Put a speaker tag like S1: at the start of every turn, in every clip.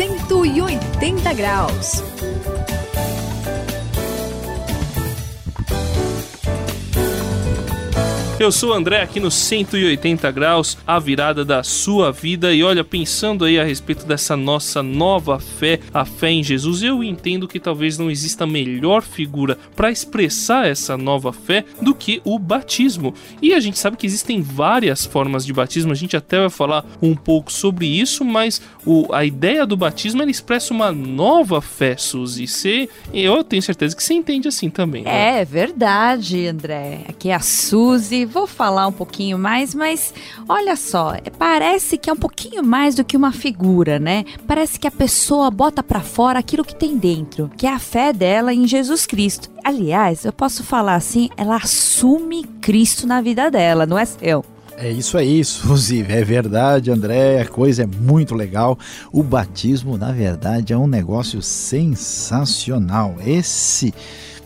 S1: 180 graus.
S2: Eu sou o André aqui no 180 graus, a virada da sua vida. E olha, pensando aí a respeito dessa nossa nova fé, a fé em Jesus, eu entendo que talvez não exista melhor figura para expressar essa nova fé do que o batismo. E a gente sabe que existem várias formas de batismo, a gente até vai falar um pouco sobre isso, mas o, a ideia do batismo ela expressa uma nova fé, Suzy. Você, eu tenho certeza que você entende assim também.
S3: Né? É verdade, André. Aqui é a Suzy vou falar um pouquinho mais, mas olha só, parece que é um pouquinho mais do que uma figura, né? Parece que a pessoa bota para fora aquilo que tem dentro, que é a fé dela em Jesus Cristo. Aliás, eu posso falar assim, ela assume Cristo na vida dela, não é seu?
S4: É isso aí, Suzy. É verdade, André. A coisa é muito legal. O batismo, na verdade, é um negócio sensacional. Esse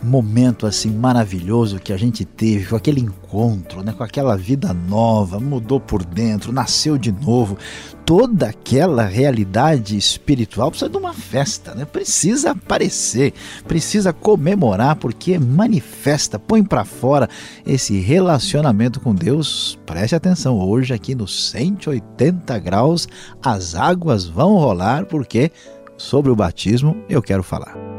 S4: momento assim maravilhoso que a gente teve, com aquele encontro, né, com aquela vida nova, mudou por dentro, nasceu de novo. Toda aquela realidade espiritual precisa de uma festa, né? Precisa aparecer, precisa comemorar porque manifesta, põe para fora esse relacionamento com Deus. Preste atenção, hoje aqui no 180 graus as águas vão rolar porque sobre o batismo eu quero falar.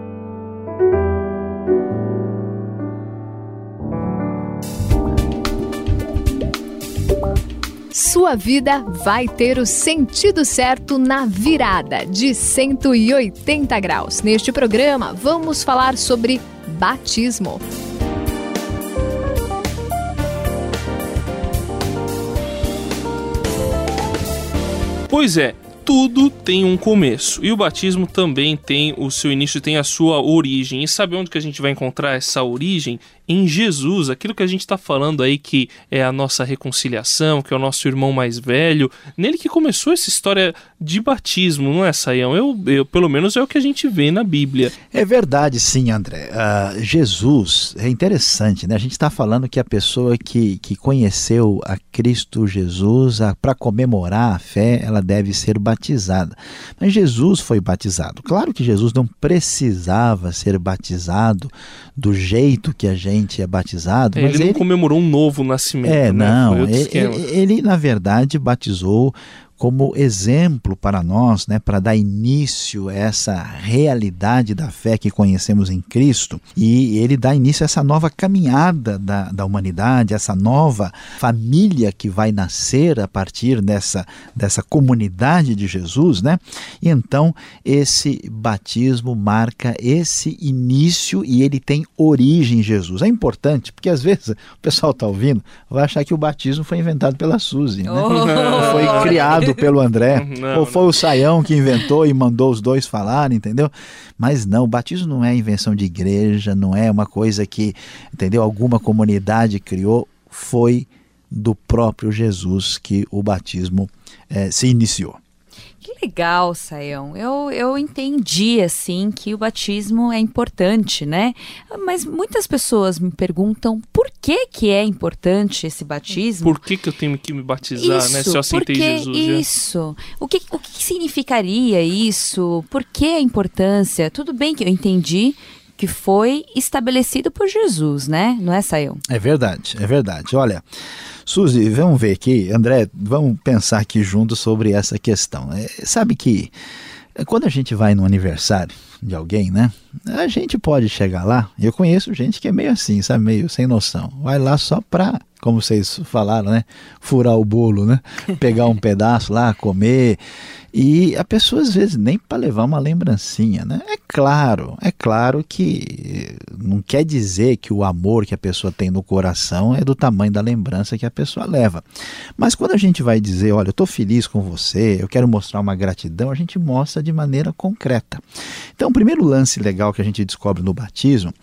S1: Sua vida vai ter o sentido certo na virada de 180 graus. Neste programa, vamos falar sobre batismo.
S2: Pois é, tudo tem um começo. E o batismo também tem o seu início, tem a sua origem. E sabe onde que a gente vai encontrar essa origem? Em Jesus, aquilo que a gente está falando aí que é a nossa reconciliação, que é o nosso irmão mais velho, nele que começou essa história de batismo, não é, Saião? Eu, eu, pelo menos é o que a gente vê na Bíblia.
S4: É verdade, sim, André. Uh, Jesus, é interessante, né? A gente está falando que a pessoa que, que conheceu a Cristo Jesus, para comemorar a fé, ela deve ser batizada. Mas Jesus foi batizado. Claro que Jesus não precisava ser batizado do jeito que a gente é batizado.
S2: É, mas ele não comemorou um novo nascimento.
S4: É,
S2: né?
S4: não. Ele, ele, na verdade, batizou como exemplo para nós, né, para dar início a essa realidade da fé que conhecemos em Cristo. E ele dá início a essa nova caminhada da, da humanidade, essa nova família que vai nascer a partir dessa, dessa comunidade de Jesus. Né? E então esse batismo marca esse início e ele tem origem em Jesus. É importante, porque às vezes o pessoal está ouvindo, vai achar que o batismo foi inventado pela Suzy, né? Oh. foi criado inventado pelo André. Não, ou foi não. o Saião que inventou e mandou os dois falar, entendeu? Mas não, o batismo não é invenção de igreja, não é uma coisa que, entendeu? Alguma comunidade criou. Foi do próprio Jesus que o batismo é, se iniciou.
S3: Legal, Saião. Eu, eu entendi, assim, que o batismo é importante, né? Mas muitas pessoas me perguntam por que que é importante esse batismo.
S2: Por que que eu tenho que me batizar, isso, né? Se eu aceitei Jesus.
S3: Isso. O que, o que significaria isso? Por que a importância? Tudo bem que eu entendi que foi estabelecido por Jesus, né? Não é, Saião?
S4: É verdade, é verdade. Olha... Suzy, vamos ver aqui, André, vamos pensar aqui juntos sobre essa questão. É, sabe que é, quando a gente vai no aniversário de alguém, né? A gente pode chegar lá. Eu conheço gente que é meio assim, sabe, meio sem noção. Vai lá só pra, como vocês falaram, né? Furar o bolo, né? Pegar um pedaço lá, comer e a pessoa às vezes nem para levar uma lembrancinha, né? É claro, é claro que não quer dizer que o amor que a pessoa tem no coração é do tamanho da lembrança que a pessoa leva. Mas quando a gente vai dizer, olha, eu estou feliz com você, eu quero mostrar uma gratidão, a gente mostra de maneira concreta. Então, o primeiro lance legal que a gente descobre no batismo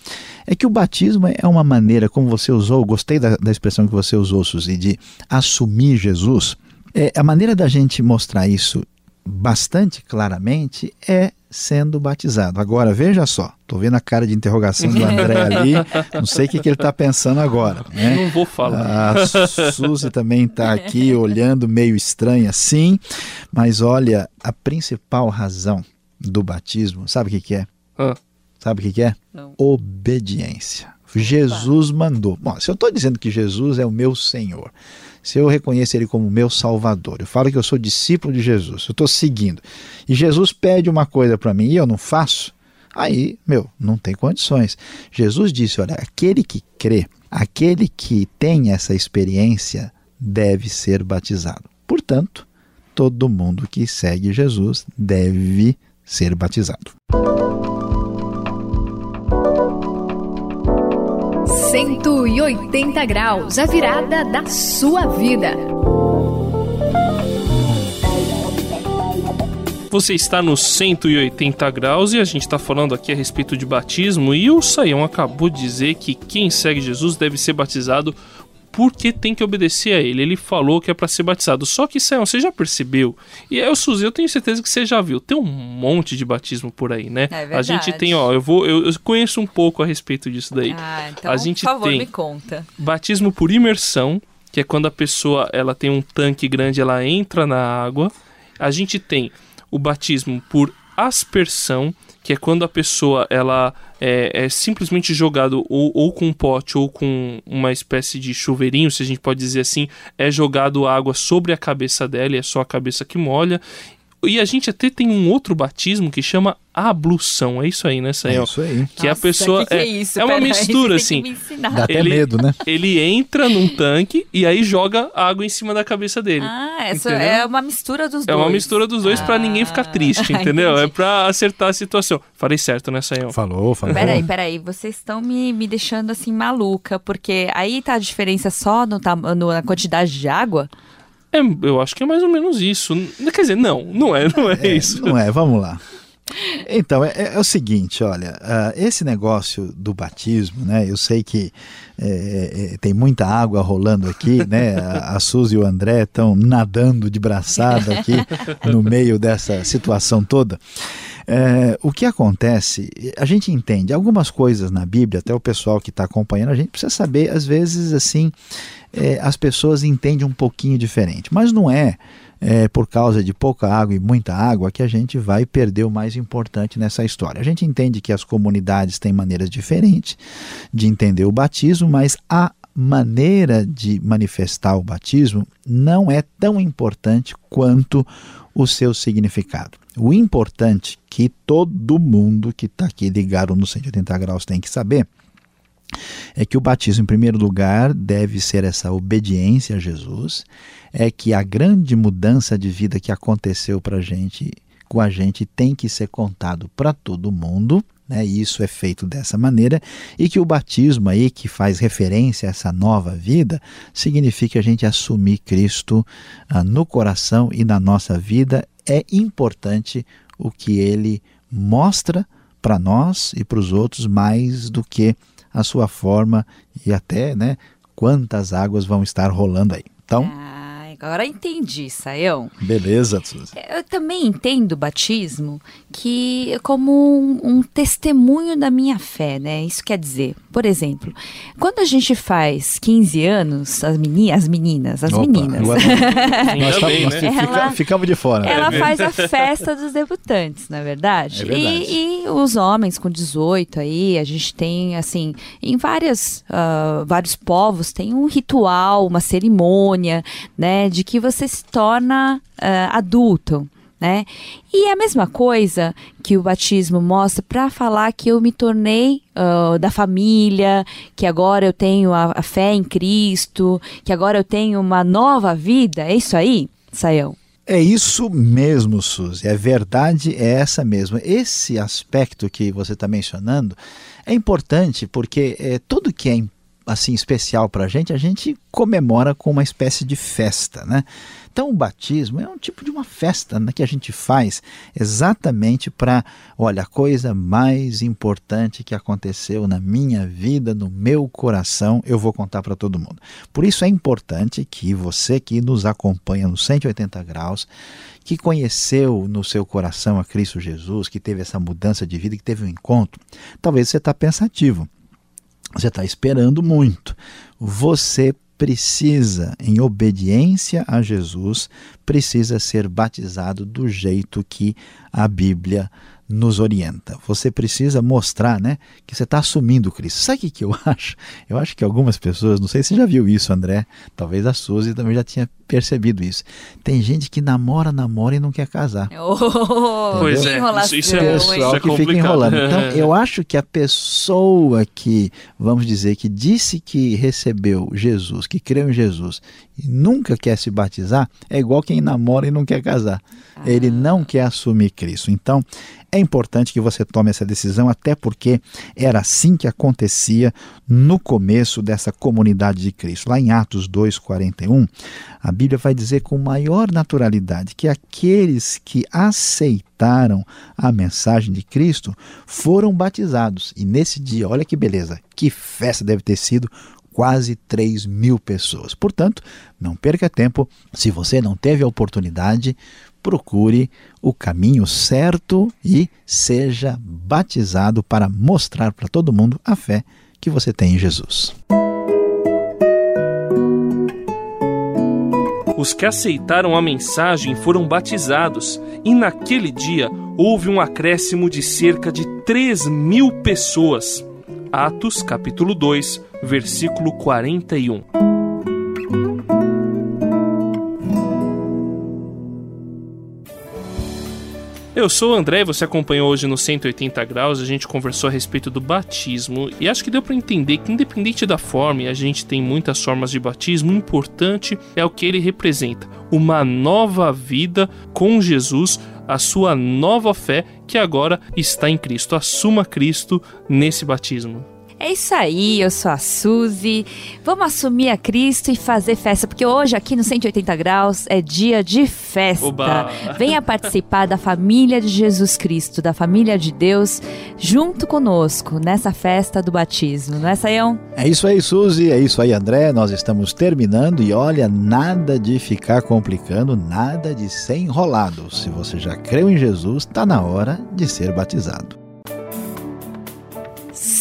S4: é que o batismo é uma maneira, como você usou, gostei da, da expressão que você usou, Suzy, de assumir Jesus. É, a maneira da gente mostrar isso bastante claramente é sendo batizado. Agora, veja só, estou vendo a cara de interrogação do André ali, não sei o que, que ele está pensando agora. Né?
S2: Não vou falar.
S4: A Suzy também está aqui olhando meio estranha, sim, mas olha, a principal razão do batismo, sabe o que, que é?
S2: Ah.
S4: Sabe o que, que é?
S3: Não.
S4: Obediência. Jesus mandou. Bom, se eu estou dizendo que Jesus é o meu Senhor, se eu reconheço Ele como meu Salvador, eu falo que eu sou discípulo de Jesus, eu estou seguindo, e Jesus pede uma coisa para mim e eu não faço, aí, meu, não tem condições. Jesus disse: olha, aquele que crê, aquele que tem essa experiência, deve ser batizado. Portanto, todo mundo que segue Jesus deve ser batizado.
S1: 180 graus, a virada da sua vida.
S2: Você está no 180 graus e a gente está falando aqui a respeito de batismo. E o Saião acabou de dizer que quem segue Jesus deve ser batizado porque tem que obedecer a ele. Ele falou que é para ser batizado. Só que, Sayão, você já percebeu? E aí, o Suzy, eu tenho certeza que você já viu. Tem um monte de batismo por aí, né?
S3: É verdade.
S2: a gente tem, ó, eu vou, eu, eu conheço um pouco a respeito disso daí.
S3: Ah, então,
S2: a gente
S3: por favor,
S2: tem
S3: me conta.
S2: batismo por imersão, que é quando a pessoa ela tem um tanque grande, ela entra na água. A gente tem o batismo por aspersão, que é quando a pessoa ela é, é simplesmente jogado ou, ou com um pote ou com uma espécie de chuveirinho, se a gente pode dizer assim, é jogado água sobre a cabeça dela e é só a cabeça que molha. E a gente até tem um outro batismo que chama ablução. É isso aí, né,
S4: É
S2: Sael?
S4: isso aí.
S2: Que a
S3: Nossa,
S2: pessoa
S3: que que é, isso?
S2: é uma
S3: Pera
S2: mistura assim.
S4: Dá até
S2: Ele-
S4: medo, né?
S2: Ele entra num tanque e aí joga água em cima da cabeça dele.
S3: Ah, essa
S2: Entendeu?
S3: é uma mistura dos
S2: É
S3: dois.
S2: uma mistura dos dois pra ninguém ficar triste,
S3: Ah,
S2: entendeu? É pra acertar a situação. Falei certo, né, Sayão?
S4: Falou, falou.
S3: Peraí, peraí, vocês estão me, me deixando assim maluca, porque aí tá a diferença só no, no- na quantidade de água?
S2: É, eu acho que é mais ou menos isso. Quer dizer, não, não é, não é,
S4: É,
S2: isso.
S4: Não é, vamos lá. Então, é, é o seguinte, olha, ah, esse negócio do batismo, né? Eu sei que é, é, tem muita água rolando aqui, né? A, a Suzy e o André estão nadando de braçada aqui no meio dessa situação toda. É, o que acontece, a gente entende algumas coisas na Bíblia, até o pessoal que está acompanhando, a gente precisa saber, às vezes, assim, é, as pessoas entendem um pouquinho diferente, mas não é, é por causa de pouca água e muita água que a gente vai perder o mais importante nessa história. A gente entende que as comunidades têm maneiras diferentes de entender o batismo, mas a maneira de manifestar o batismo não é tão importante quanto o seu significado. O importante que todo mundo que está aqui ligado no 180 graus tem que saber é que o batismo, em primeiro lugar, deve ser essa obediência a Jesus, é que a grande mudança de vida que aconteceu para gente, com a gente, tem que ser contado para todo mundo, né? E isso é feito dessa maneira, e que o batismo aí, que faz referência a essa nova vida, significa a gente assumir Cristo ah, no coração e na nossa vida. É importante o que ele mostra para nós e para os outros, mais do que a sua forma e até né, quantas águas vão estar rolando aí. Então,
S3: Ah, agora entendi, Saião.
S4: beleza, Suzy.
S3: Eu também entendo o batismo que como um, um testemunho da minha fé, né? Isso quer dizer, por exemplo, quando a gente faz 15 anos, as, meni as meninas, as
S4: Opa,
S3: meninas,
S4: agora nós,
S2: bem,
S4: nós
S2: né?
S4: fica-
S3: Ela-
S4: ficamos de fora.
S3: Ela
S4: né?
S3: faz a festa dos debutantes, não é verdade?
S4: É verdade.
S3: E, e os homens com 18 aí, a gente tem, assim, em várias, ah, vários povos tem um ritual, uma cerimônia, né, de que você se torna ah, adulto. Né? E é a mesma coisa que o batismo mostra para falar que eu me tornei ah, da família, que agora eu tenho a, a fé em Cristo, que agora eu tenho uma nova vida. É isso aí, Saião?
S4: É isso mesmo, Suzy. A verdade é essa mesmo. Esse aspecto que você está mencionando é importante porque é, tudo que é assim especial para a gente, a gente comemora com uma espécie de festa, né? Então o batismo é um tipo de uma festa né, que a gente faz exatamente para, olha, a coisa mais importante que aconteceu na minha vida, no meu coração, eu vou contar para todo mundo. Por isso é importante que você que nos acompanha no 180 graus, que conheceu no seu coração a Cristo Jesus, que teve essa mudança de vida, que teve um encontro, talvez você está pensativo. Você está esperando muito. Você precisa, em obediência a Jesus, precisa ser batizado do jeito que a Bíblia nos orienta. Você precisa mostrar né, que você está assumindo Cristo. Sabe o que, que eu acho? Eu acho que algumas pessoas, não sei se você já viu isso, André, talvez a Suzy também já tinha percebido isso. Tem gente que namora, namora e não quer casar.
S3: Oh,
S2: pois é, isso, isso é,
S4: pessoal
S2: isso é
S4: que fica enrolando. Então, eu acho que a pessoa que, vamos dizer, que disse que recebeu Jesus, que creu em Jesus e nunca quer se batizar, é igual quem namora e não quer casar. Ah. Ele não quer assumir Cristo. Então, é importante que você tome essa decisão, até porque era assim que acontecia no começo dessa comunidade de Cristo. Lá em Atos 2,41, a Bíblia vai dizer com maior naturalidade que aqueles que aceitaram a mensagem de Cristo foram batizados. E nesse dia, olha que beleza, que festa deve ter sido quase 3 mil pessoas. Portanto, não perca tempo. Se você não teve a oportunidade, procure o caminho certo e seja batizado para mostrar para todo mundo a fé que você tem em Jesus.
S2: Os que aceitaram a mensagem foram batizados, e naquele dia houve um acréscimo de cerca de 3 mil pessoas. Atos capítulo 2, versículo 41. Eu sou o André você acompanhou hoje no 180 graus. A gente conversou a respeito do batismo e acho que deu para entender que, independente da forma, e a gente tem muitas formas de batismo, o importante é o que ele representa: uma nova vida com Jesus, a sua nova fé que agora está em Cristo. Assuma Cristo nesse batismo.
S3: É isso aí, eu sou a Suzy. Vamos assumir a Cristo e fazer festa, porque hoje aqui no 180 graus é dia de festa.
S2: Oba.
S3: Venha participar da família de Jesus Cristo, da família de Deus, junto conosco nessa festa do batismo, não é, Saião?
S4: É isso aí, Suzy, é isso aí, André. Nós estamos terminando e olha, nada de ficar complicando, nada de ser enrolado. Se você já creu em Jesus, está na hora de ser batizado.